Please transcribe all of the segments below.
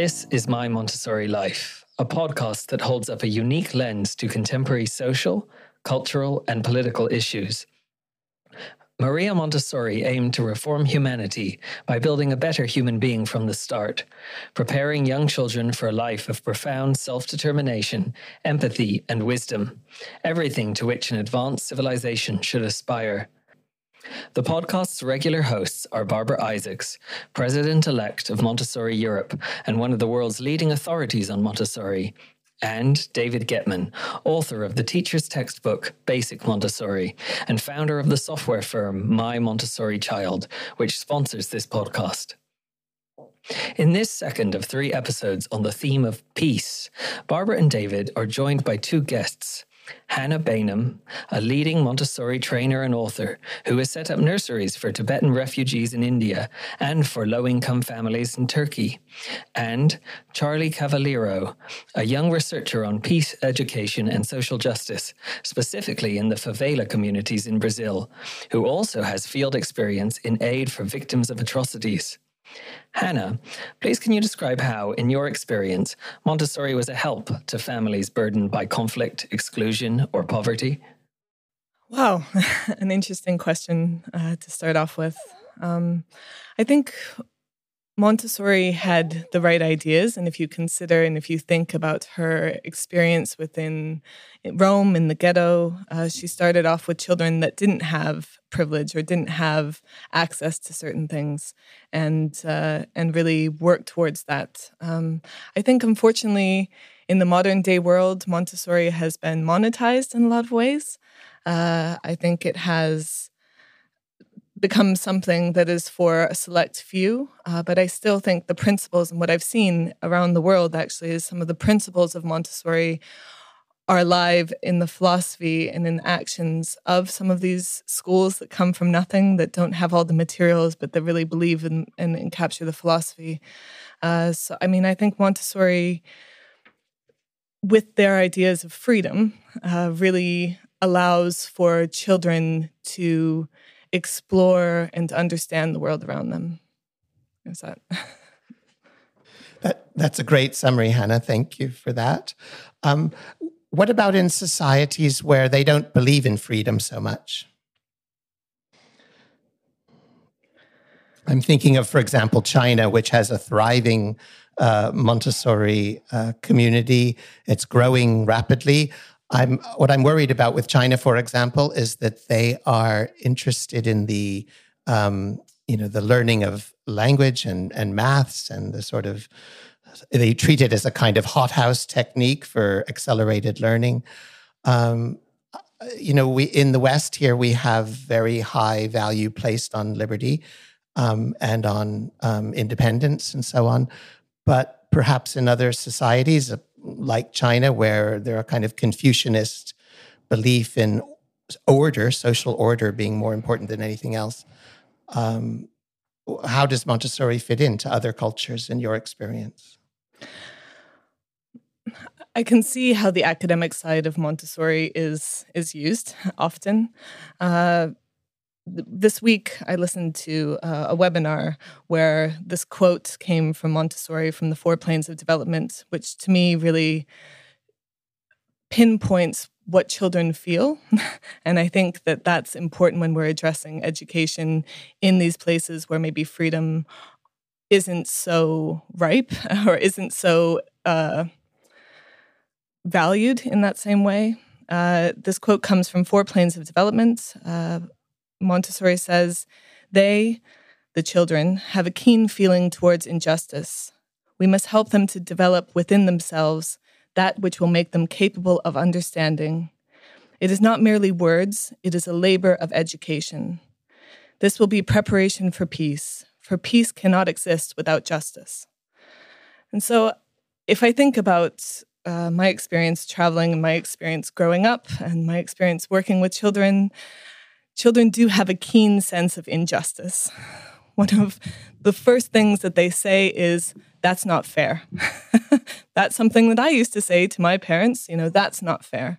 This is My Montessori Life, a podcast that holds up a unique lens to contemporary social, cultural, and political issues. Maria Montessori aimed to reform humanity by building a better human being from the start, preparing young children for a life of profound self determination, empathy, and wisdom, everything to which an advanced civilization should aspire. The podcast's regular hosts are Barbara Isaacs, President elect of Montessori Europe and one of the world's leading authorities on Montessori, and David Gettman, author of the teacher's textbook Basic Montessori and founder of the software firm My Montessori Child, which sponsors this podcast. In this second of three episodes on the theme of peace, Barbara and David are joined by two guests Hannah Bainham, a leading Montessori trainer and author who has set up nurseries for Tibetan refugees in India and for low income families in Turkey, and Charlie Cavaliero, a young researcher on peace, education, and social justice, specifically in the favela communities in Brazil, who also has field experience in aid for victims of atrocities. Hannah, please can you describe how, in your experience, Montessori was a help to families burdened by conflict, exclusion, or poverty? Wow, an interesting question uh, to start off with. Um, I think Montessori had the right ideas. And if you consider and if you think about her experience within Rome in the ghetto, uh, she started off with children that didn't have privilege or didn't have access to certain things and, uh, and really worked towards that. Um, I think, unfortunately, in the modern day world, Montessori has been monetized in a lot of ways. Uh, I think it has become something that is for a select few. Uh, but I still think the principles and what I've seen around the world actually is some of the principles of Montessori are alive in the philosophy and in actions of some of these schools that come from nothing, that don't have all the materials, but that really believe in and, and capture the philosophy. Uh, so, I mean, I think Montessori, with their ideas of freedom, uh, really allows for children to explore and understand the world around them. Is that? that that's a great summary, Hannah. Thank you for that. Um, what about in societies where they don't believe in freedom so much? I'm thinking of, for example, China, which has a thriving uh, Montessori uh, community. It's growing rapidly. I'm what I'm worried about with China, for example, is that they are interested in the um, you know the learning of language and and maths and the sort of they treat it as a kind of hothouse technique for accelerated learning. Um, you know, we in the West here we have very high value placed on liberty um, and on um, independence and so on, but perhaps in other societies, like China, where there are kind of Confucianist belief in order, social order being more important than anything else. Um, how does Montessori fit into other cultures in your experience? I can see how the academic side of Montessori is is used often. Uh, this week I listened to uh, a webinar where this quote came from Montessori from the Four Planes of Development, which to me really pinpoints what children feel. and I think that that's important when we're addressing education in these places where maybe freedom isn't so ripe or isn't so uh, valued in that same way. Uh, this quote comes from Four Planes of Development. Uh, Montessori says, they, the children, have a keen feeling towards injustice. We must help them to develop within themselves that which will make them capable of understanding. It is not merely words, it is a labor of education. This will be preparation for peace, for peace cannot exist without justice. And so, if I think about uh, my experience traveling and my experience growing up and my experience working with children, children do have a keen sense of injustice. One of the first things that they say is, that's not fair. that's something that I used to say to my parents, you know, that's not fair.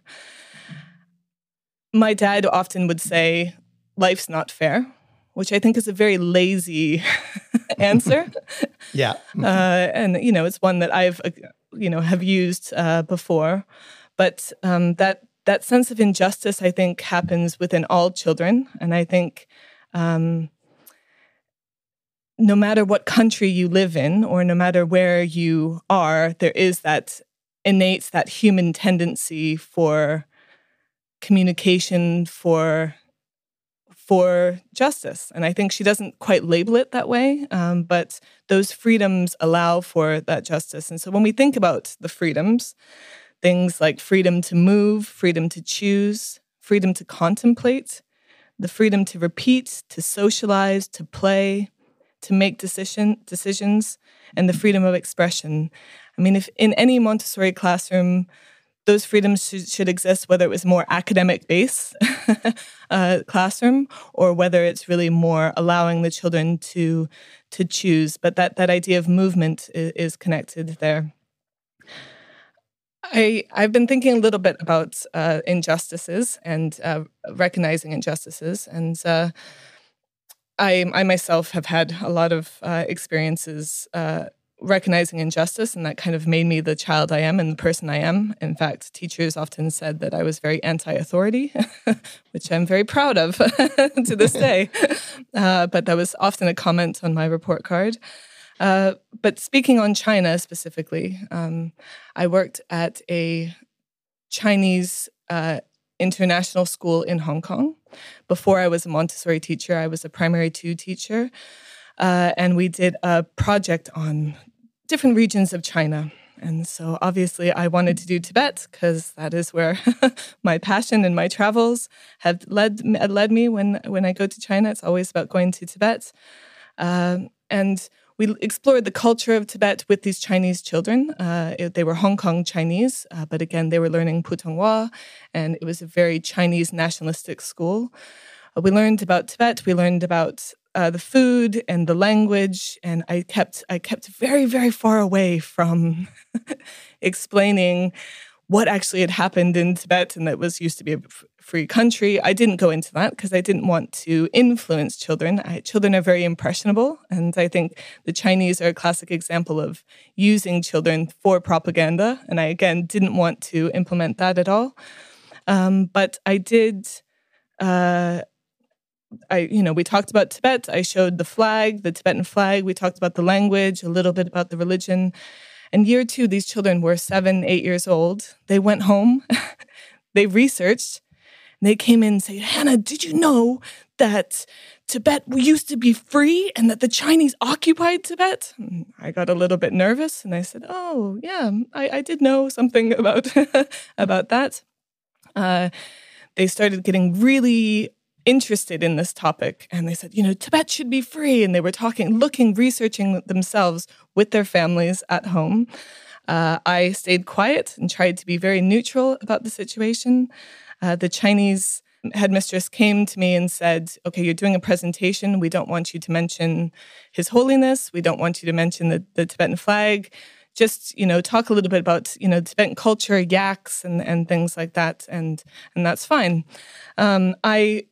My dad often would say, life's not fair, which I think is a very lazy answer. yeah, uh, and you know, it's one that I've uh, you know have used uh, before, but um, that that sense of injustice, I think, happens within all children, and I think. Um, no matter what country you live in, or no matter where you are, there is that innate, that human tendency for communication, for for justice. And I think she doesn't quite label it that way, um, but those freedoms allow for that justice. And so when we think about the freedoms, things like freedom to move, freedom to choose, freedom to contemplate, the freedom to repeat, to socialize, to play, to make decision decisions, and the freedom of expression. I mean, if in any Montessori classroom, those freedoms should, should exist, whether it was more academic based uh, classroom or whether it's really more allowing the children to to choose. But that that idea of movement is, is connected there. I I've been thinking a little bit about uh, injustices and uh, recognizing injustices, and uh, I I myself have had a lot of uh, experiences uh, recognizing injustice, and that kind of made me the child I am and the person I am. In fact, teachers often said that I was very anti authority, which I'm very proud of to this day. Uh, but that was often a comment on my report card. Uh, but speaking on China specifically, um, I worked at a Chinese uh, international school in Hong Kong. Before I was a Montessori teacher, I was a primary two teacher. Uh, and we did a project on different regions of China. And so obviously I wanted to do Tibet because that is where my passion and my travels have led led me when when I go to China. It's always about going to Tibet. Uh, and we explored the culture of Tibet with these Chinese children. Uh, they were Hong Kong Chinese, uh, but again, they were learning Putonghua, and it was a very Chinese nationalistic school. Uh, we learned about Tibet. We learned about uh, the food and the language, and I kept I kept very very far away from explaining what actually had happened in Tibet and that was used to be a free country. I didn't go into that because I didn't want to influence children. I, children are very impressionable, and I think the Chinese are a classic example of using children for propaganda. And I again didn't want to implement that at all. Um, but I did. Uh, I, you know, we talked about Tibet. I showed the flag, the Tibetan flag. We talked about the language, a little bit about the religion. And year two, these children were seven, eight years old. They went home, they researched, and they came in and said, Hannah, did you know that Tibet used to be free and that the Chinese occupied Tibet? I got a little bit nervous and I said, Oh, yeah, I, I did know something about, about that. Uh, they started getting really interested in this topic and they said, you know, Tibet should be free. And they were talking, looking, researching themselves with their families at home. Uh, I stayed quiet and tried to be very neutral about the situation. Uh, the Chinese headmistress came to me and said, Okay, you're doing a presentation. We don't want you to mention His Holiness. We don't want you to mention the, the Tibetan flag. Just, you know, talk a little bit about, you know, Tibetan culture, yaks and, and things like that. And, and that's fine. Um, I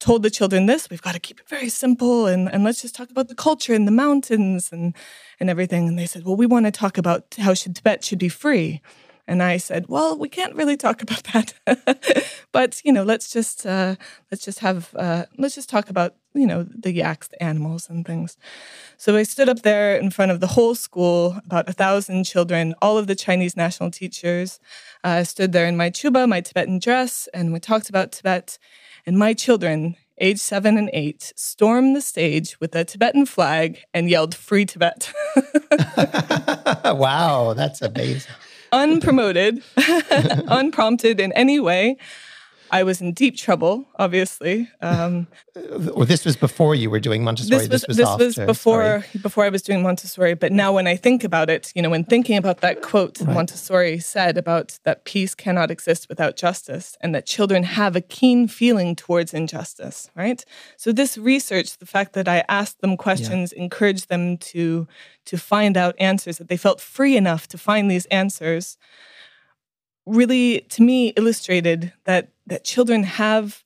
told the children this we've got to keep it very simple and, and let's just talk about the culture and the mountains and, and everything and they said well we want to talk about how should tibet should be free and i said well we can't really talk about that but you know let's just uh, let's just have uh, let's just talk about you know the yaks the animals and things so i stood up there in front of the whole school about a thousand children all of the chinese national teachers uh, stood there in my chuba my tibetan dress and we talked about tibet and my children, age seven and eight, stormed the stage with a Tibetan flag and yelled, Free Tibet. wow, that's amazing. Unpromoted, unprompted in any way. I was in deep trouble, obviously. Um, well, this was before you were doing Montessori. This was this was, this was before Sorry. before I was doing Montessori. But now, when I think about it, you know, when thinking about that quote right. Montessori said about that peace cannot exist without justice, and that children have a keen feeling towards injustice, right? So this research, the fact that I asked them questions, yeah. encouraged them to to find out answers, that they felt free enough to find these answers really to me illustrated that that children have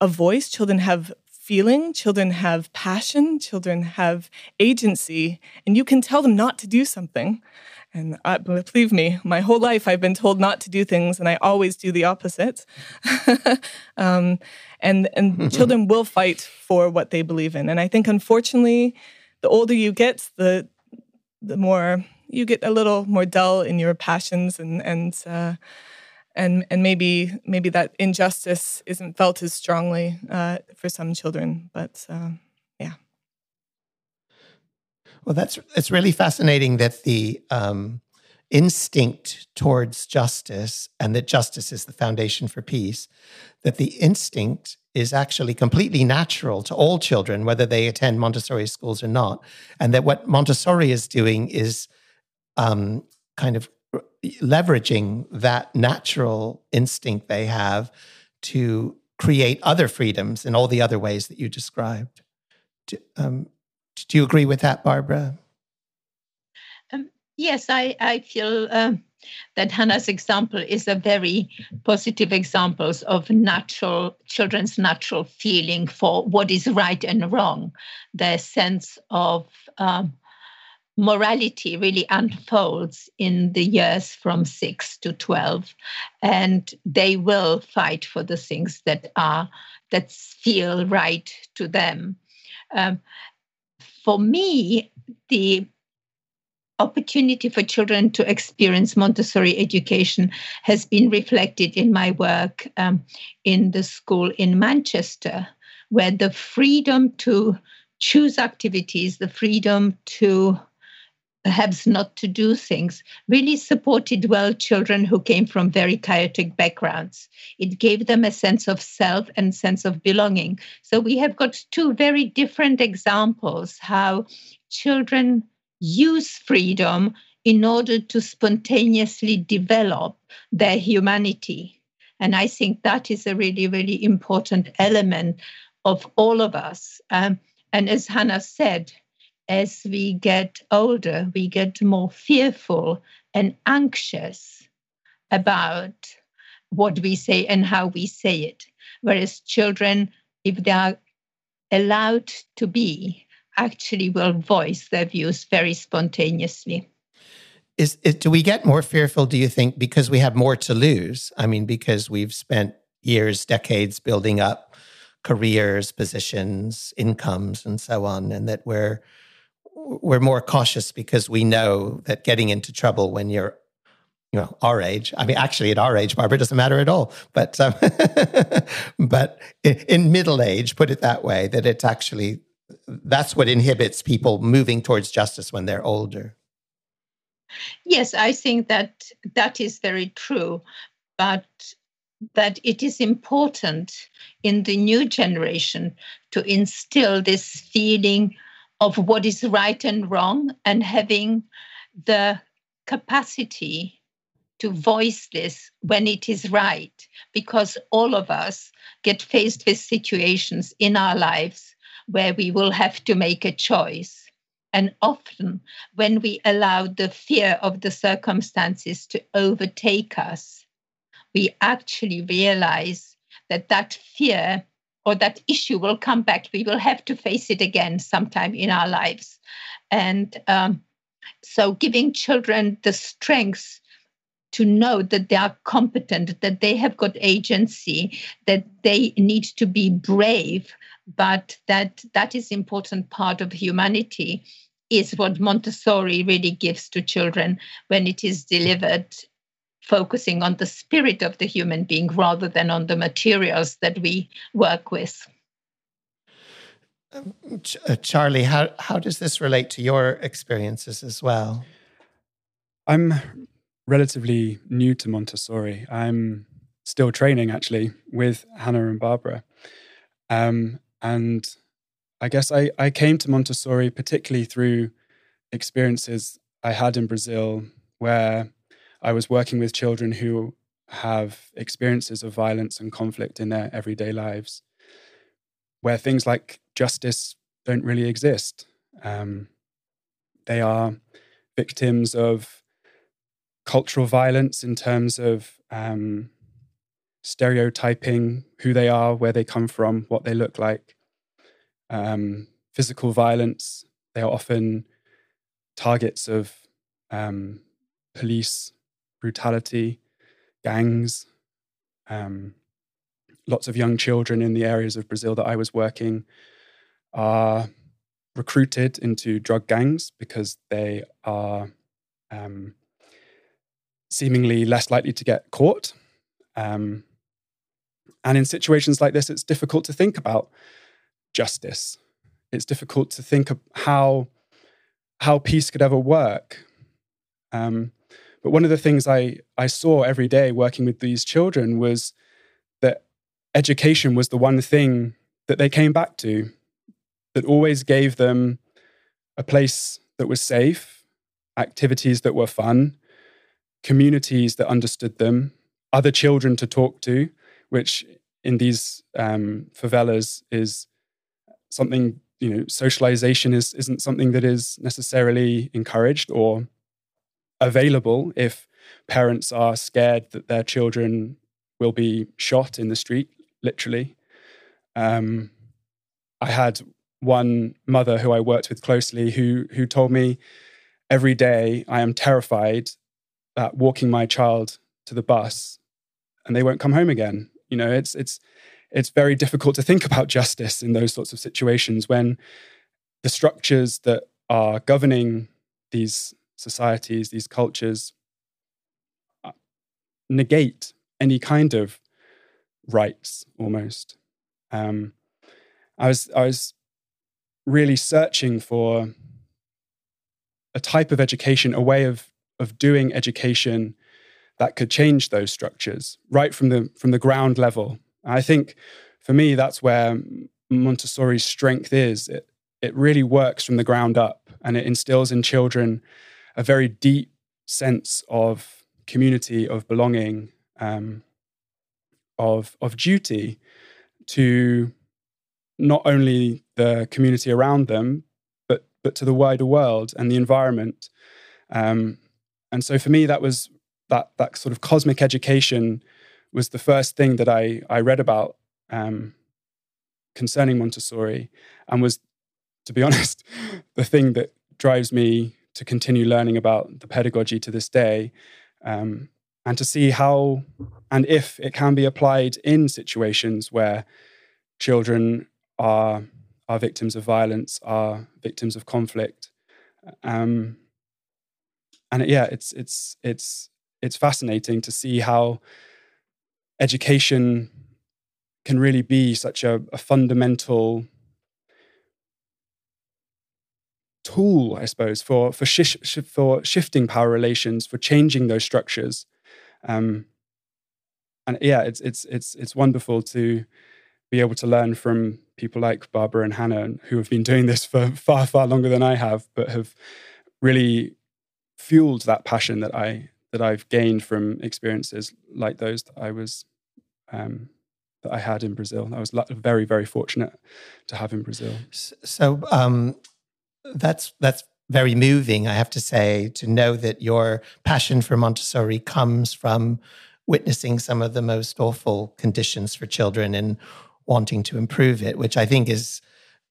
a voice children have feeling, children have passion, children have agency, and you can tell them not to do something. And I, believe me, my whole life I've been told not to do things, and I always do the opposite. um, and and children will fight for what they believe in. And I think, unfortunately, the older you get, the the more you get a little more dull in your passions, and and uh, and and maybe maybe that injustice isn't felt as strongly uh, for some children. But uh, yeah. Well, that's it's really fascinating that the um, instinct towards justice and that justice is the foundation for peace. That the instinct is actually completely natural to all children, whether they attend Montessori schools or not, and that what Montessori is doing is um, kind of leveraging that natural instinct they have to create other freedoms in all the other ways that you described. Do, um, do you agree with that, Barbara? Um, yes, I, I feel um, that Hannah's example is a very positive example of natural children's natural feeling for what is right and wrong, their sense of um, morality really unfolds in the years from 6 to 12 and they will fight for the things that are that feel right to them. Um, for me the opportunity for children to experience montessori education has been reflected in my work um, in the school in manchester where the freedom to choose activities the freedom to perhaps not to do things, really supported well children who came from very chaotic backgrounds. It gave them a sense of self and sense of belonging. So we have got two very different examples how children use freedom in order to spontaneously develop their humanity. And I think that is a really, really important element of all of us. Um, and as Hannah said, as we get older, we get more fearful and anxious about what we say and how we say it. Whereas children, if they are allowed to be, actually will voice their views very spontaneously. Is, is, do we get more fearful, do you think, because we have more to lose? I mean, because we've spent years, decades building up careers, positions, incomes, and so on, and that we're we're more cautious because we know that getting into trouble when you're you know our age i mean actually at our age barbara doesn't matter at all. But um, but in, in, middle age put it that way that it's actually that's what inhibits people moving towards justice when they're older. Yes i think that that is very true but that it is important in the new generation to instill this feeling of what is right and wrong and having the capacity to voice this when it is right, because all of us get faced with situations in our lives where we will have to make a choice. And often, when we allow the fear of the circumstances to overtake us, we actually realize that that fear or that issue will come back. We will have to face it again sometime in our lives. And um, so, giving children the strength to know that they are competent, that they have got agency, that they need to be brave, but that that is important part of humanity is what Montessori really gives to children when it is delivered focusing on the spirit of the human being rather than on the materials that we work with. Um, uh, Charlie, how, how does this relate to your experiences as well? I'm relatively new to Montessori. I'm still training actually with Hannah and Barbara. Um, and I guess I, I came to Montessori particularly through experiences I had in Brazil where I was working with children who have experiences of violence and conflict in their everyday lives, where things like justice don't really exist. Um, they are victims of cultural violence in terms of um, stereotyping who they are, where they come from, what they look like. um, physical violence. They are often targets of um, police brutality, gangs, um, lots of young children in the areas of Brazil that I was working are recruited into drug gangs because they are um, seemingly less likely to get caught. Um, and in situations like this, it's difficult to think about justice. It's difficult to think of how how peace could ever work. Um, but one of the things I, I saw every day working with these children was that education was the one thing that they came back to, that always gave them a place that was safe, activities that were fun, communities that understood them, other children to talk to, which in these um, favelas is something you know socialization is isn't something that is necessarily encouraged or available if parents are scared that their children will be shot in the street literally. Um, i had one mother who i worked with closely who who told me every day i am terrified that walking my child to the bus and they won't come home again. You know it's it's it's very difficult to think about justice in those sorts of situations when the structures that are governing these societies, these cultures, uh, negate any kind of rights almost. Um, I was I was really searching for a type of education, a way of of doing education that could change those structures right from the from the ground level I think for me, that's where Montessori's strength is. It, it really works from the ground up and it instills in children a very deep sense of community, of belonging, um, of, of duty to not only the community around them, but, but to the wider world and the environment. Um, and so for me, that was that, that sort of cosmic education was the first thing that I, I read about um, concerning Montessori and was, to be honest, the thing that drives me to continue learning about the pedagogy to this day um, and to see how and if it can be applied in situations where children are, are victims of violence, are victims of conflict. Um, and yeah, it's, it's, it's, it's fascinating to see how education can really be such a, a fundamental tool, I suppose, for for, sh- for shifting power relations, for changing those structures. Um, and yeah, it's it's it's it's wonderful to be able to learn from people like Barbara and Hannah, who have been doing this for far far longer than I have, but have really fueled that passion that I that I've gained from experiences like those that I was um, that I had in Brazil. I was very, very fortunate to have in Brazil. So um, that's that's very moving, I have to say, to know that your passion for Montessori comes from witnessing some of the most awful conditions for children and wanting to improve it, which I think is,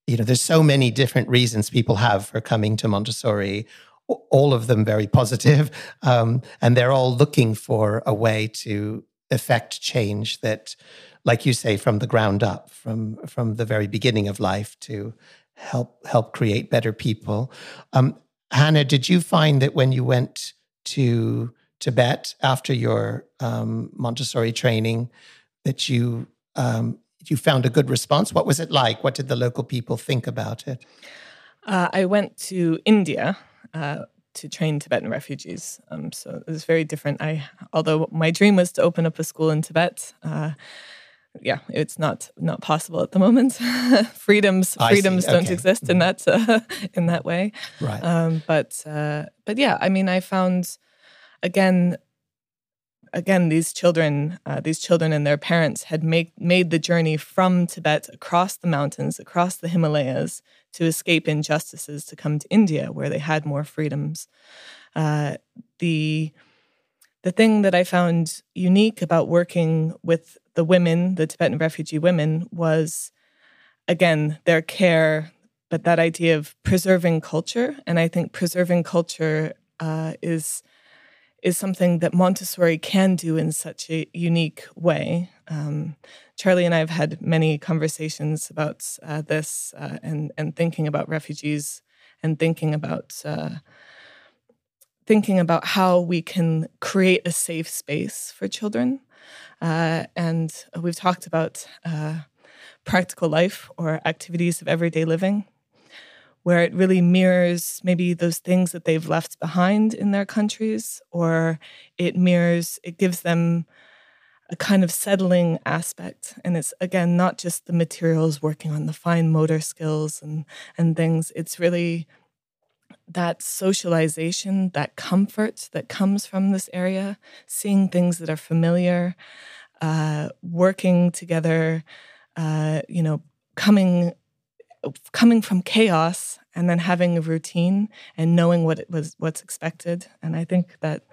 you know, there's so many different reasons people have for coming to Montessori all of them very positive, um, and they're all looking for a way to effect change that, like you say, from the ground up, from from the very beginning of life to help help create better people. Um, Hannah, did you find that when you went to Tibet after your um, Montessori training, that you um, you found a good response? What was it like? What did the local people think about it? Uh, I went to India uh, to train Tibetan refugees. Um, so it was very different. I, although my dream was to open up a school in Tibet, uh, yeah, it's not not possible at the moment. freedoms I freedoms don't exist in that uh, in that way. Right. Um, but uh, but yeah, I mean, I found again again these children uh, these children and their parents had make, made the journey from Tibet across the mountains, across the Himalayas to escape injustices to come to India, where they had more freedoms. Uh, the the thing that I found unique about working with the women, the Tibetan refugee women, was again, their care, but that idea of preserving culture. And I think preserving culture uh, is is something that Montessori can do in such a unique way. Um, Charlie and I have had many conversations about uh, this uh, and and thinking about refugees and thinking about uh, thinking about how we can create a safe space for children. Uh, and we've talked about uh, practical life or activities of everyday living where it really mirrors maybe those things that they've left behind in their countries, or it mirrors, it gives them a kind of settling aspect. And it's again not just the materials working on the fine motor skills and and things. It's really that socialization, that comfort that comes from this area, seeing things that are familiar, uh, working together, uh, you know, coming coming from chaos and then having a routine and knowing what it was what's expected. And i think that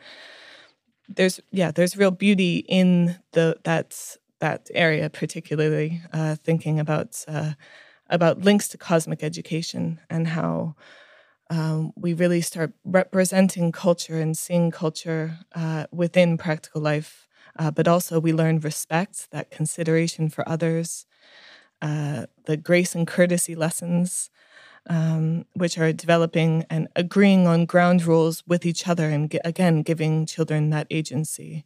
there's yeah there's real beauty in the that that area particularly uh, thinking about uh, about links to cosmic education and how um, we really start representing culture and seeing culture uh, within practical life uh, but also we learn respect that consideration for others uh, the grace and courtesy lessons, um, which are developing and agreeing on ground rules with each other, and again giving children that agency.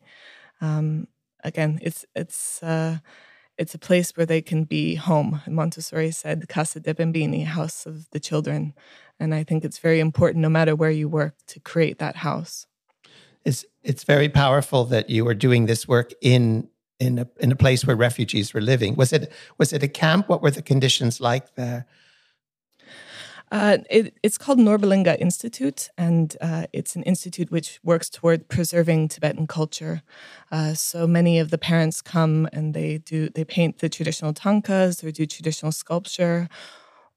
Um, again, it's it's uh, it's a place where they can be home. Montessori said, "Casa dei Bambini," house of the children, and I think it's very important, no matter where you work, to create that house. It's it's very powerful that you are doing this work in in a in a place where refugees were living. Was it was it a camp? What were the conditions like there? Uh, it, it's called Norbulingka Institute, and uh, it's an institute which works toward preserving Tibetan culture. Uh, so many of the parents come and they do they paint the traditional tankas or do traditional sculpture,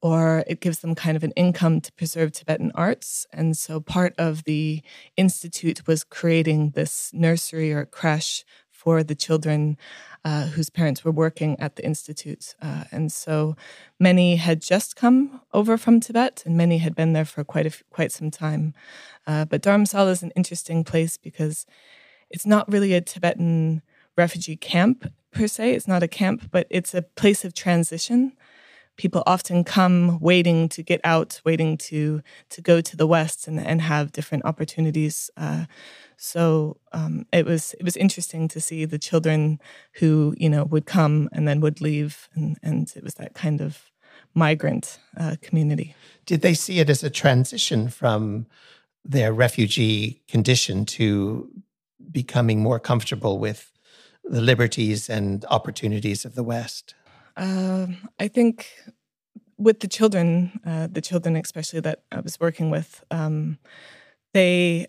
or it gives them kind of an income to preserve Tibetan arts. And so part of the institute was creating this nursery or creche for the children uh, whose parents were working at the institute. Uh, and so many had just come over from Tibet, and many had been there for quite a f- quite some time. Uh, but Dharamsala is an interesting place because it's not really a Tibetan refugee camp per se. It's not a camp, but it's a place of transition people often come waiting to get out, waiting to to go to the West and, and have different opportunities. Uh, so um, it was it was interesting to see the children who you know would come and then would leave, and and it was that kind of migrant uh, community. Did they see it as a transition from their refugee condition to becoming more comfortable with the liberties and opportunities of the West? Uh, I think with the children, uh, the children especially that I was working with, um, they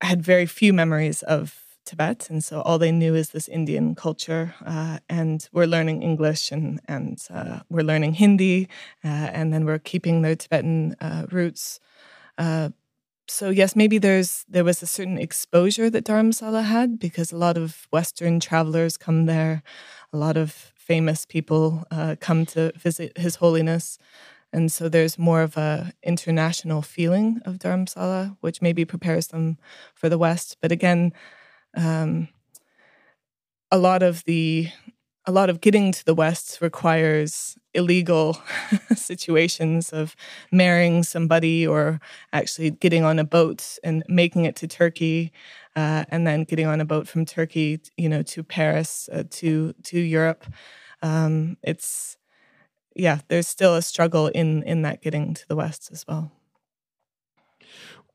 had very few memories of Tibet, and so all they knew is this Indian culture. Uh, and we're learning English, and and uh, we're learning Hindi, uh, and then we're keeping their Tibetan uh, roots. Uh, so yes, maybe there's there was a certain exposure that Dharamsala had because a lot of Western travelers come there, a lot of famous people uh, come to visit His Holiness. And so there's more of a international feeling of Dharamsala, which maybe prepares them for the West. But again, um, a lot of the a lot of getting to the West requires illegal situations of marrying somebody or actually getting on a boat and making it to Turkey, uh, and then getting on a boat from Turkey, you know, to Paris, uh, to to Europe. Um, it's yeah, there's still a struggle in in that getting to the West as well.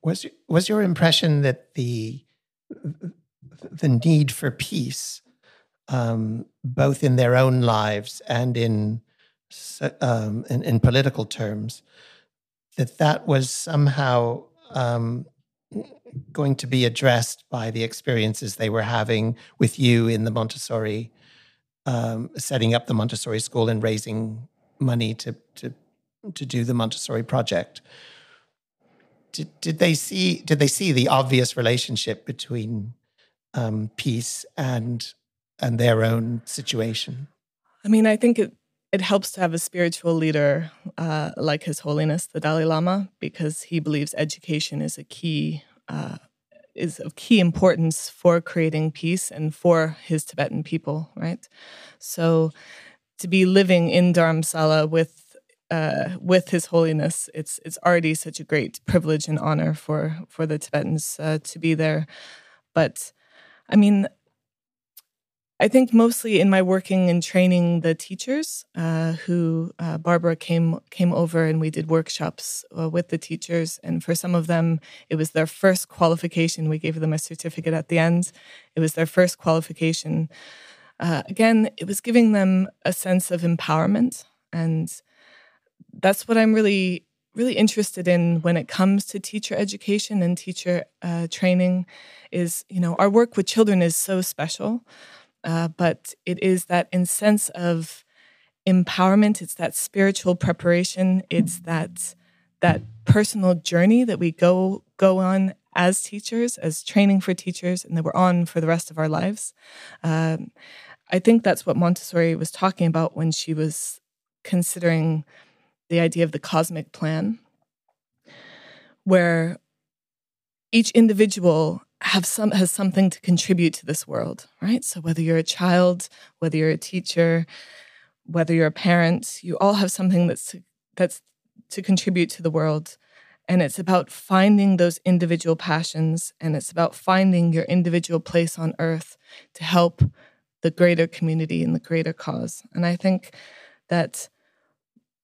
Was was your impression that the the need for peace um, both in their own lives and in, um, in, in political terms, that that was somehow um, going to be addressed by the experiences they were having with you in the Montessori, um, setting up the Montessori school and raising money to to to do the Montessori project. Did, did they see did they see the obvious relationship between um, peace and and their own situation? I mean, I think it it helps to have a spiritual leader uh, like His Holiness the Dalai Lama because he believes education is a key uh, is of key importance for creating peace and for his Tibetan people, right? So to be living in Dharamsala with uh, with His Holiness, it's it's already such a great privilege and honor for for the Tibetans uh, to be there. But I mean, I think mostly in my working and training the teachers uh, who uh, Barbara came came over and we did workshops uh, with the teachers. And for some of them it was their first qualification. We gave them a certificate at the end. It was their first qualification. Uh, again it was giving them a sense of empowerment. And that's what I'm really really interested in when it comes to teacher education and teacher uh, training is you know our work with children is so special uh, but it is that in sense of empowerment it's that spiritual preparation it's that that personal journey that we go go on as teachers as training for teachers and that we're on for the rest of our lives. Um, i think that's what montessori was talking about when she was considering the idea of the cosmic plan where each individual have some has something to contribute to this world, right? So whether you're a child, whether you're a teacher, whether you're a parent, you all have something that's that's to contribute to the world. And it's about finding those individual passions and it's about finding your individual place on earth to help the greater community and the greater cause. And I think that,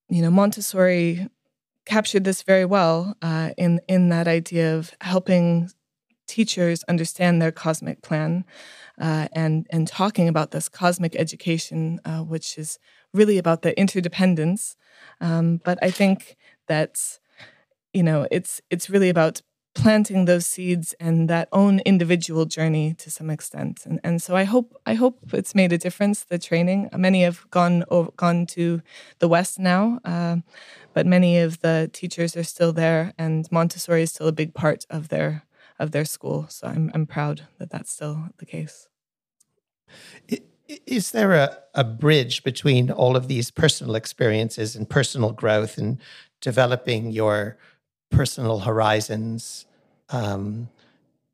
you know, Montessori captured this very well uh, in in that idea of helping teachers understand their cosmic plan uh, and and talking about this cosmic education, uh, which is really about the interdependence. Um, but I think that you know it's it's really about planting those seeds and that own individual journey to some extent. And and so I hope I hope it's made a difference. The training many have gone over, gone to the West now. Uh, but many of the teachers are still there, and Montessori is still a big part of their of their school. So I'm I'm proud that that's still the case. Is there a, a bridge between all of these personal experiences and personal growth and developing your personal horizons um,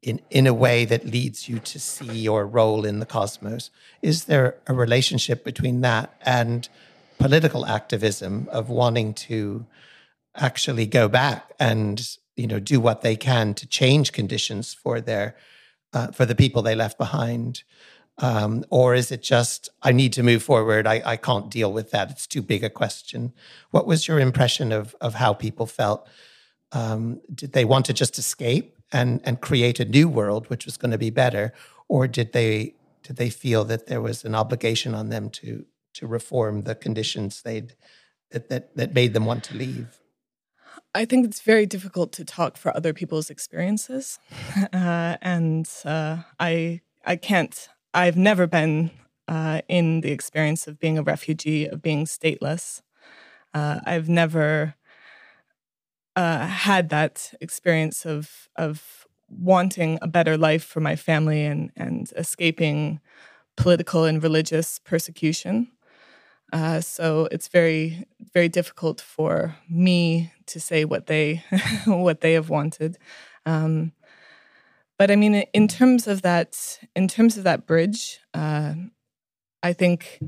in in a way that leads you to see your role in the cosmos? Is there a relationship between that and political activism of wanting to actually go back and you know do what they can to change conditions for their uh, for the people they left behind. Um, or is it just i need to move forward. I, I can't deal with that. It's too big a question. What was your impression of of how people felt? Um, did they want to just escape and and create a new world which was going to be better? Or did they did they feel that there was an obligation on them to to reform the conditions they'd that that, that made them want to leave I think it's very difficult to talk for other people's experiences, uh, and uh, I I can't. I've never been uh, in the experience of being a refugee, of being stateless. Uh, I've never uh, had that experience of of wanting a better life for my family and and escaping political and religious persecution. Uh, so it's very very difficult for me to say what they what they have wanted. Um, but I mean, in terms of that, in terms of that bridge, uh, I think.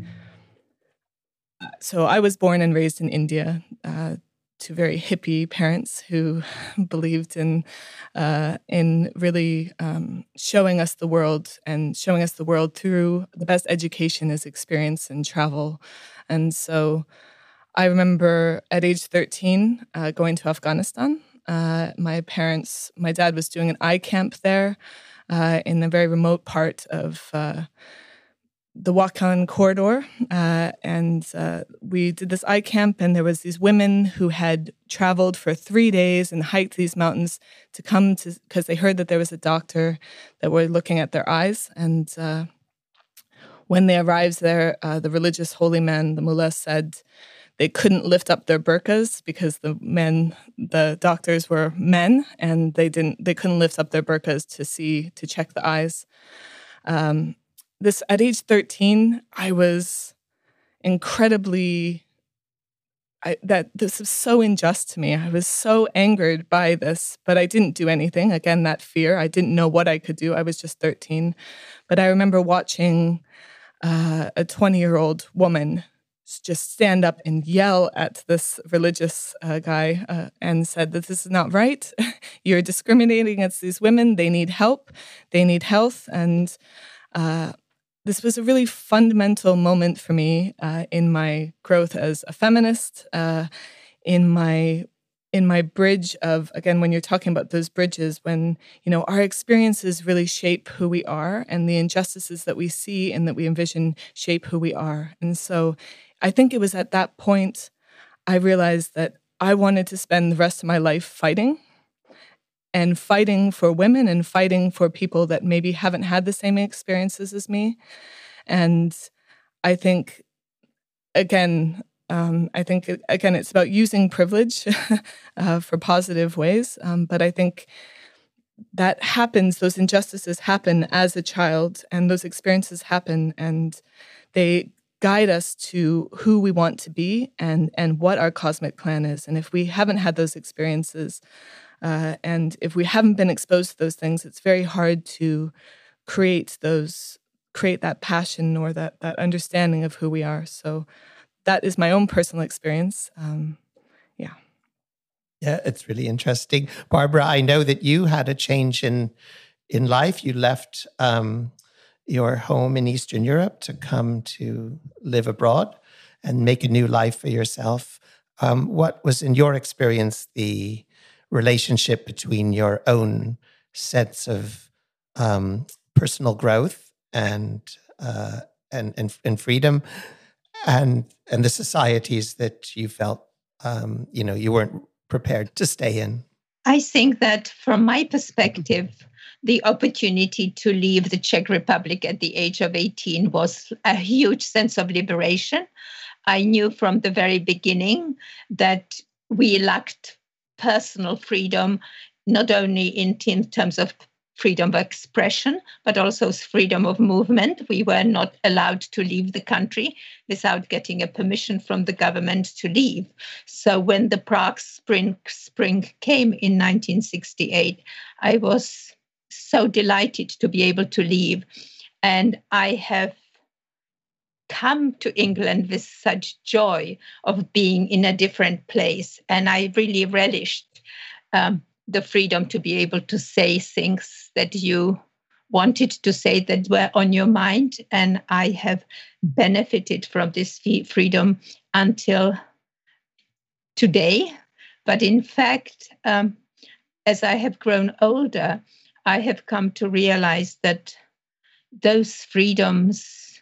Uh, so I was born and raised in India uh, to very hippie parents who believed in uh, in really um, showing us the world and showing us the world through the best education is experience and travel. And so I remember at age 13 uh, going to Afghanistan. Uh, my parents, my dad was doing an eye camp there uh, in a very remote part of uh, the Wakhan corridor. Uh, and uh, we did this eye camp, and there was these women who had traveled for three days and hiked these mountains to come to, because they heard that there was a doctor that were looking at their eyes. And when they arrived there, the religious holy man, the mullah, said, they couldn't lift up their burqas because the men, the doctors were men, and they didn't. They couldn't lift up their burqas to see to check the eyes. Um, this at age thirteen, I was incredibly I, that this was so unjust to me. I was so angered by this, but I didn't do anything. Again, that fear. I didn't know what I could do. I was just 13. But I remember watching uh, a 20 year old woman just stand up and yell at this religious uh, guy uh, and said that this is not right. You're discriminating against these women. They need help, they need health. And uh, this was a really fundamental moment for me uh, in my growth as a feminist, uh, in my in my bridge of again when you're talking about those bridges when you know our experiences really shape who we are and the injustices that we see and that we envision shape who we are and so i think it was at that point i realized that i wanted to spend the rest of my life fighting and fighting for women and fighting for people that maybe haven't had the same experiences as me. And I think, again, um, I think again it's about using privilege uh, for positive ways. Um, but I think that happens; those injustices happen as a child, and those experiences happen, and they guide us to who we want to be and and what our cosmic plan is. And if we haven't had those experiences, uh, and if we haven't been exposed to those things, it's very hard to create those create that passion or that that understanding of who we are. So that is my own personal experience. Um, yeah. Yeah, it's really interesting, Barbara. I know that you had a change in in life. You left um, your home in Eastern Europe to come to live abroad and make a new life for yourself. Um, what was, in your experience, the relationship between your own sense of um, personal growth and, uh, and and and freedom, and and the societies that you felt um, you know you weren't prepared to stay in. I think that from my perspective, the opportunity to leave the Czech Republic at the age of 18 was a huge sense of liberation. I knew from the very beginning that we lacked personal freedom, not only in, terms of freedom of expression, but also freedom of movement. We were not allowed to leave the country without getting a permission from the government to leave. So when the Prague Spring, spring came in 1968, I was so delighted to be able to leave. And I have come to England with such joy of being in a different place. And I really relished um, the freedom to be able to say things that you wanted to say that were on your mind. And I have benefited from this freedom until today. But in fact, um, as I have grown older, I have come to realize that those freedoms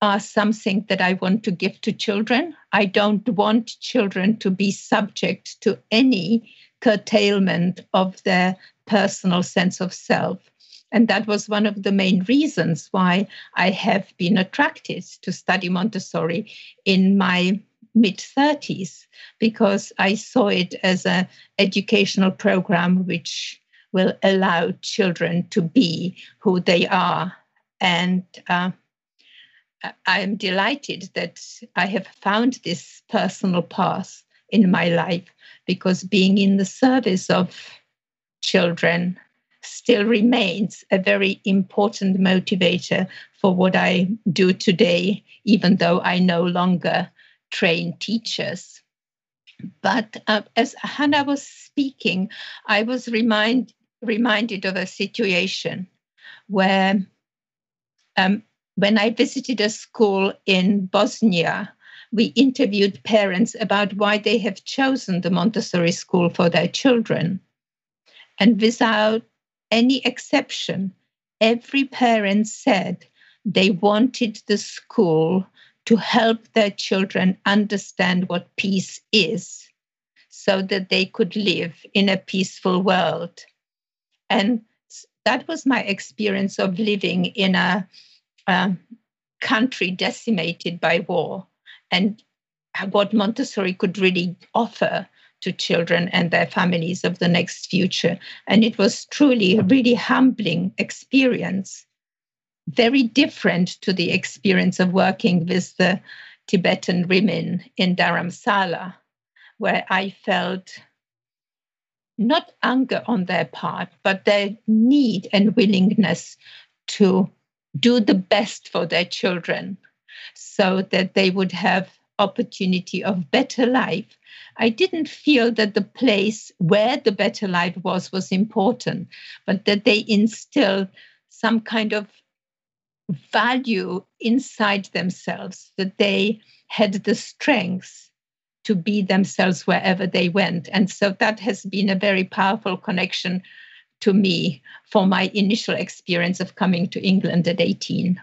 are something that I want to give to children. I don't want children to be subject to any curtailment of their personal sense of self. And that was one of the main reasons why I have been attracted to study Montessori in my mid 30s, because I saw it as an educational program which will allow children to be who they are and uh, I am delighted that I have found this personal path in my life because being in the service of children still remains a very important motivator for what I do today, even though I no longer train teachers. But uh, as Hannah was speaking, I was remind, reminded of a situation where um, when I visited a school in Bosnia, we interviewed parents about why they have chosen the Montessori school for their children. And without any exception, every parent said they wanted the school to help their children understand what peace is so that they could live in a peaceful world. And that was my experience of living in a um, country decimated by war and what Montessori could really offer to children and their families of the next future. And it was truly a really humbling experience, very different to the experience of working with the Tibetan women in Dharamsala, where I felt not anger on their part, but their need and willingness to do the best for their children so that they would have opportunity of better life i didn't feel that the place where the better life was was important but that they instilled some kind of value inside themselves that they had the strength to be themselves wherever they went. And so that has been a very powerful connection to me for my initial experience of coming to England at 18.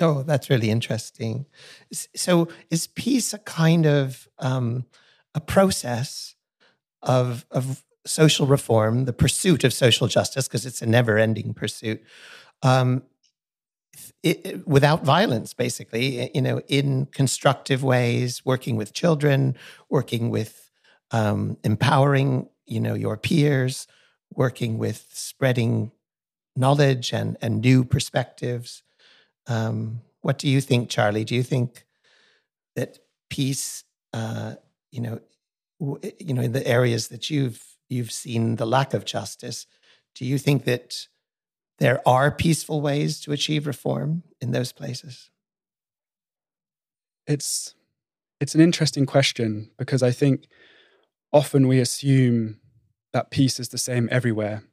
Oh, that's really interesting. So, is peace a kind of um, a process of of social reform, the pursuit of social justice, because it's a never-ending pursuit, um, it, it, without violence, basically, you know, in constructive ways, working with children, working with um, empowering, you know, your peers, working with spreading knowledge and, and new perspectives. Um, what do you think, Charlie? Do you think that peace, uh, you know, w- you know, in the areas that you've you've seen the lack of justice, do you think that there are peaceful ways to achieve reform in those places? It's it's an interesting question because I think often we assume that peace is the same everywhere,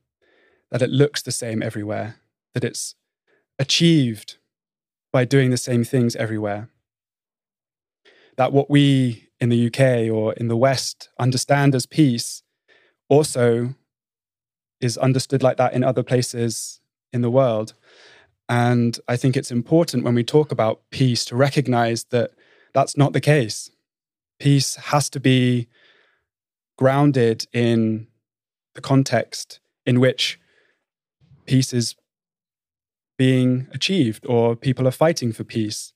that it looks the same everywhere, that it's achieved by doing the same things everywhere. That what we in the UK or in the West understand as peace also is understood like that in other places in the world. And I think it's important when we talk about peace to recognize that that's not the case. Peace has to be grounded in the context in which peace is being achieved or people are fighting for peace.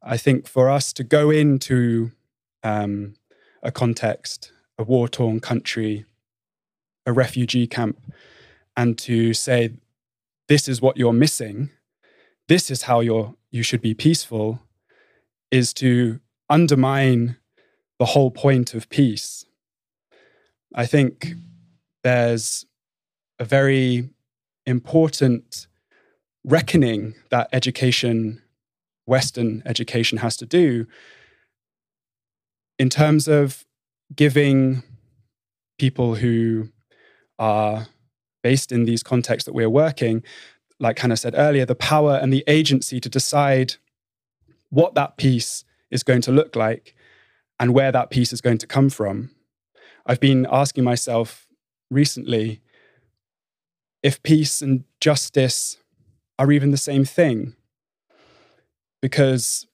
I think for us to go into um, a context, a war torn country, a refugee camp, and to say this is what you're missing, this is how you're, you should be peaceful, is to undermine the whole point of peace. I think there's a very important reckoning that education, Western education, has to do in terms of giving people who are based in these contexts that we're working, like Hannah said earlier, the power and the agency to decide what that peace is going to look like and where that peace is going to come from. I've been asking myself recently if peace and justice are even the same thing. Because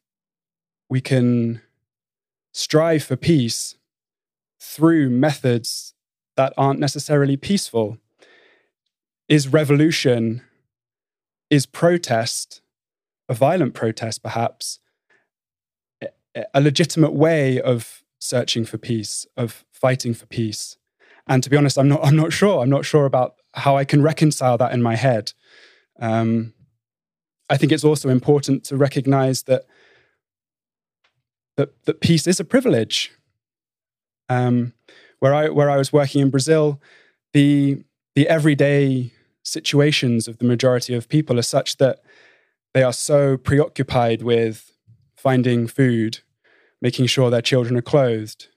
we can strive for peace through methods that aren't necessarily peaceful is revolution, is protest, a violent protest perhaps, a legitimate way of searching for peace, of fighting for peace. And to be honest, I'm not, I'm not sure. I'm not sure about how I can reconcile that in my head. Um, I think it's also important to recognize that, that, that peace is a privilege. Um, where, I, where I was working in Brazil, the, the everyday situations of the majority of people are such that they are so preoccupied with finding food, making sure their children are clothed,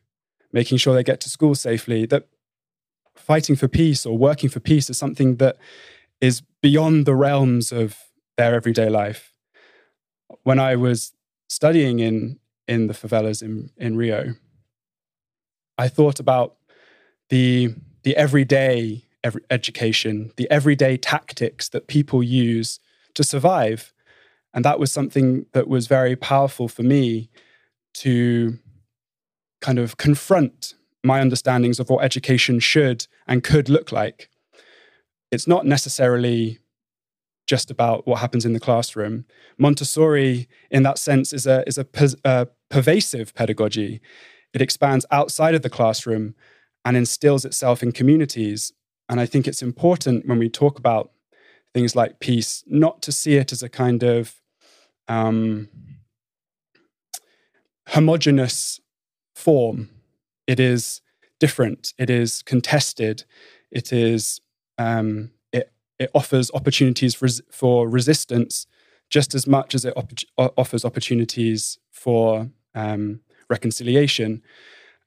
making sure they get to school safely, that fighting for peace or working for peace is something that is beyond the realms of their everyday life. When I was studying in, in the favelas in, in Rio, I thought about the, the everyday education, the everyday tactics that people use to survive. And that was something that was very powerful for me to kind of confront my understandings of what education should and could look like. It's not necessarily just about what happens in the classroom. Montessori, in that sense, is a, is a, a pervasive pedagogy. It expands outside of the classroom and instills itself in communities and I think it's important when we talk about things like peace, not to see it as a kind of um, homogenous form. It is different. It is contested. It is um, it offers opportunities for, for resistance just as much as it op- offers opportunities for um, reconciliation.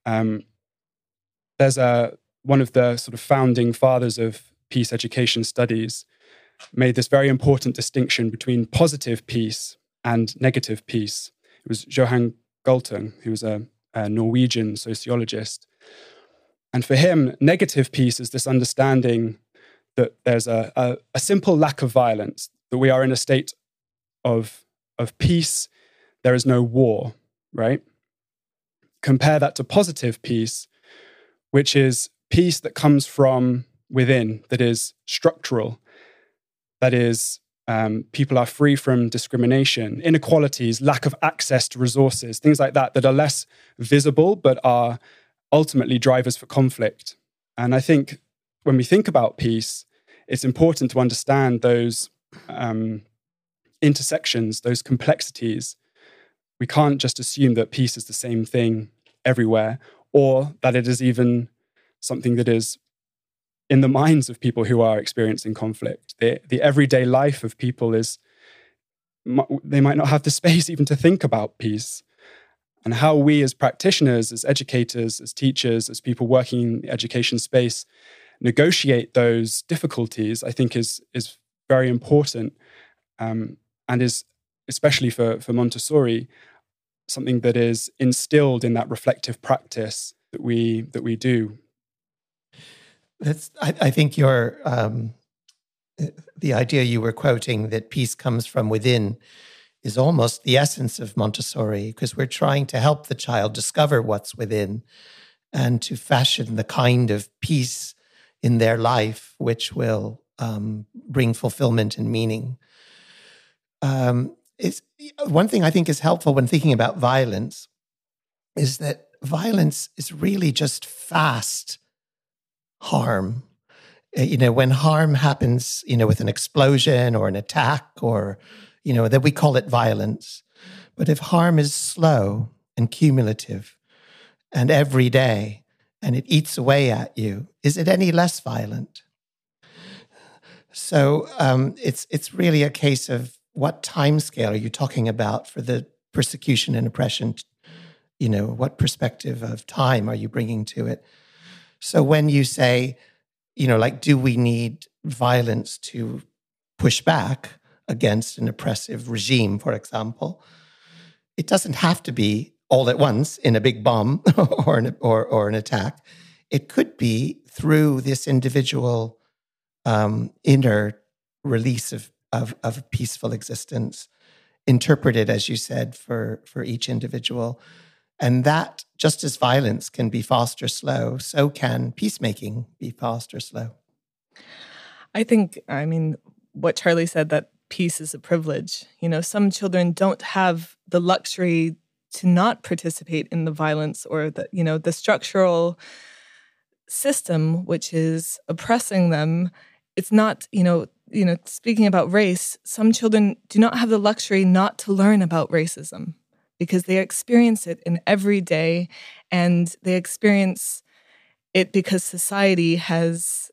Um, there's a one of the sort of founding fathers of peace education studies made this very important distinction between positive peace and negative peace. It was Johan Galtung, who was a, a Norwegian sociologist. And for him, negative peace is this understanding that there's a, a, a, simple lack of violence, that we are in a state of, of peace, there is no war, right? Compare that to positive peace, which is peace that comes from within, that is structural, that is um, people are free from discrimination, inequalities, lack of access to resources, things like that, that are less visible but are ultimately drivers for conflict. And I think when we think about peace, it's important to understand those um, intersections, those complexities. We can't just assume that peace is the same thing everywhere or that it is even something that is in the minds of people who are experiencing conflict. The, the everyday life of people is, they might not have the space even to think about peace. And how we as practitioners, as educators, as teachers, as people working in the education space, negotiate those difficulties, I think is, is very important um, and is, especially for, for Montessori, something that is instilled in that reflective practice that we, that we do. That's, I, I think your um, the idea you were quoting that peace comes from within is almost the essence of Montessori because we're trying to help the child discover what's within and to fashion the kind of peace in their life which will um, bring fulfillment and meaning. Um, it's, one thing I think is helpful when thinking about violence is that violence is really just fast harm. Uh, you know, when harm happens, you know, with an explosion or an attack or, you know, that we call it violence. But if harm is slow and cumulative and every day and it eats away at you, is it any less violent? So um, it's it's really a case of what time scale are you talking about for the persecution and oppression? You know, what perspective of time are you bringing to it? So when you say, you know, like, do we need violence to push back against an oppressive regime, for example? It doesn't have to be all at once in a big bomb or, an, or, or an attack. It could be through this individual um, inner release of, of, of peaceful existence, interpreted, as you said, for, for each individual. And that, just as violence can be fast or slow, so can peacemaking be fast or slow. I think, I mean, what Charlie said that peace is a privilege. You know, some children don't have the luxury to not participate in the violence or the, you know, the structural system which is oppressing them. It's not, you know, you know, speaking about race, some children do not have the luxury not to learn about racism because they experience it in every day and they experience it because society has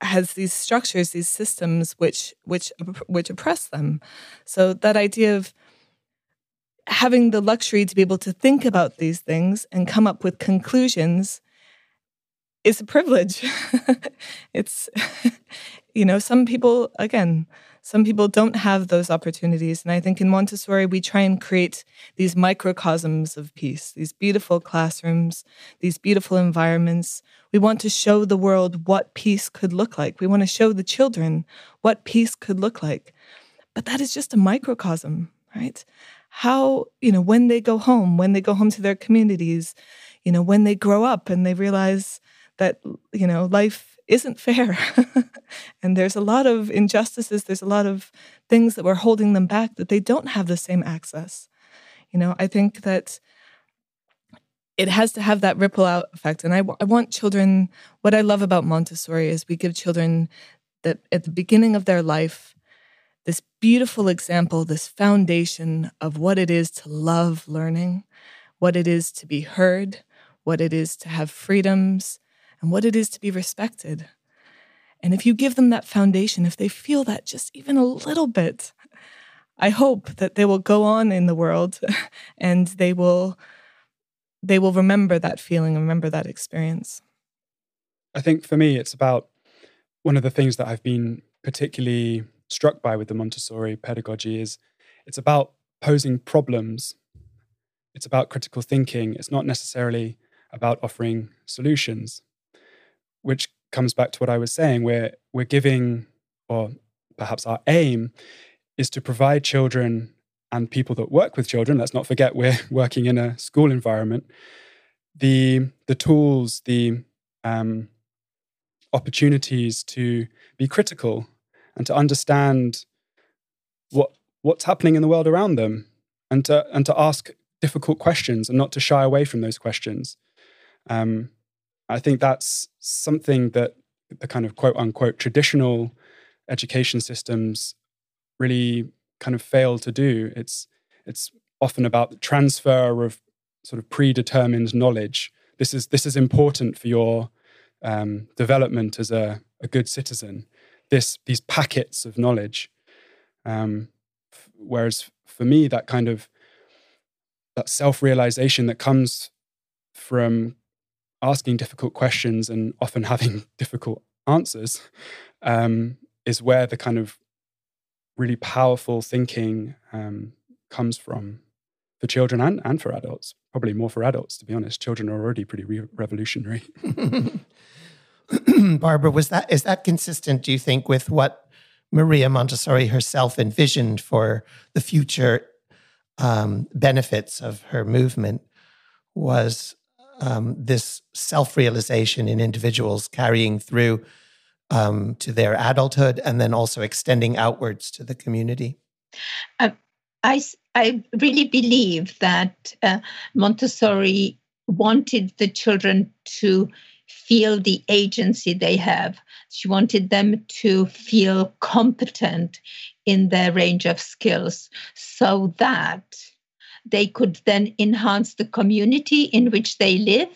has these structures these systems which which which oppress them so that idea of having the luxury to be able to think about these things and come up with conclusions is a privilege it's you know some people again some people don't have those opportunities. And I think in Montessori, we try and create these microcosms of peace, these beautiful classrooms, these beautiful environments. We want to show the world what peace could look like. We want to show the children what peace could look like. But that is just a microcosm, right? How, you know, when they go home, when they go home to their communities, you know, when they grow up and they realize that, you know, life isn't fair. and there's a lot of injustices, there's a lot of things that were holding them back that they don't have the same access. You know, I think that it has to have that ripple out effect. And I, I want children, what I love about Montessori is we give children that at the beginning of their life, beautiful example, this foundation of what it is to love learning, what it is to be heard, what it is to have freedoms, and what it is to be respected. And if you give them that foundation, if they feel that just even a little bit, I hope that they will go on in the world and they will they will remember that feeling, remember that experience. I think for me it's about one of the things that I've been particularly struck by with the Montessori pedagogy is it's about posing problems. It's about critical thinking. It's not necessarily about offering solutions, which comes back to what I was saying, where we're giving, or perhaps our aim is to provide children and people that work with children, let's not forget we're working in a school environment, the, the tools, the um, opportunities to be critical and to understand what what's happening in the world around them and to and to ask difficult questions and not to shy away from those questions. Um, I think that's something that the kind of quote unquote traditional education systems really kind of fail to do. It's it's often about the transfer of sort of predetermined knowledge. This is this is important for your um, development as a, a good citizen. This these packets of knowledge. Um, f- whereas for me, that kind of that self realization that comes from asking difficult questions and often having difficult answers um, is where the kind of really powerful thinking um, comes from for children and, and for adults. Probably more for adults, to be honest. Children are already pretty re- revolutionary. Barbara, was that is that consistent? Do you think with what Maria Montessori herself envisioned for the future um, benefits of her movement? Was um, this self realization in individuals carrying through um, to their adulthood and then also extending outwards to the community? Uh, I, I really believe that uh, Montessori wanted the children to feel the agency they have. She wanted them to feel competent in their range of skills so that they could then enhance the community in which they live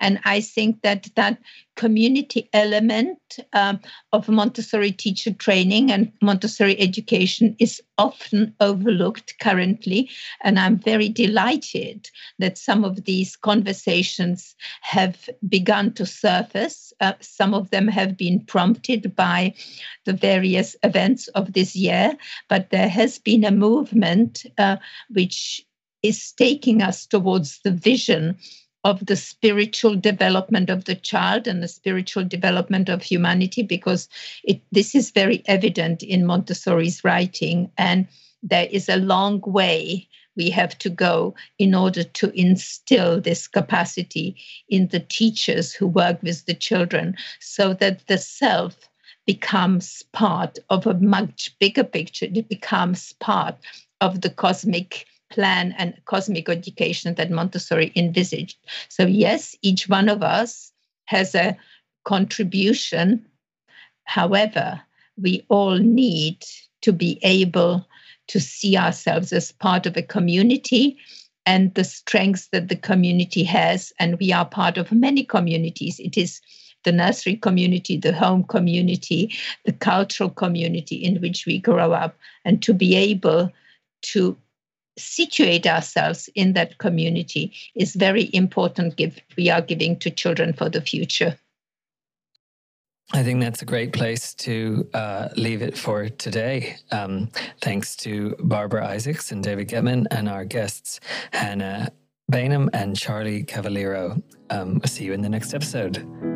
and I think that that community element um, of Montessori teacher training and Montessori education is often overlooked currently. And I'm very delighted that some of these conversations have begun to surface. Uh, some of them have been prompted by the various events of this year, but there has been a movement uh, which is taking us towards the vision of the spiritual development of the child and the spiritual development of humanity because it, this is very evident in Montessori's writing and there is a long way we have to go in order to instill this capacity in the teachers who work with the children so that the self becomes part of a much bigger picture. It becomes part of the cosmic plan and cosmic education that Montessori envisaged. So, yes, each one of us has a contribution. However, we all need to be able to see ourselves as part of a community and the strengths that the community has. And we are part of many communities. It is the nursery community, the home community, the cultural community in which we grow up, and to be able to situate ourselves in that community is very important gift we are giving to children for the future. I think that's a great place to uh, leave it for today. Um, thanks to Barbara Isaacs and David Gettman and our guests, Hannah Bainham and Charlie Cavaliero. Um, see you in the next episode.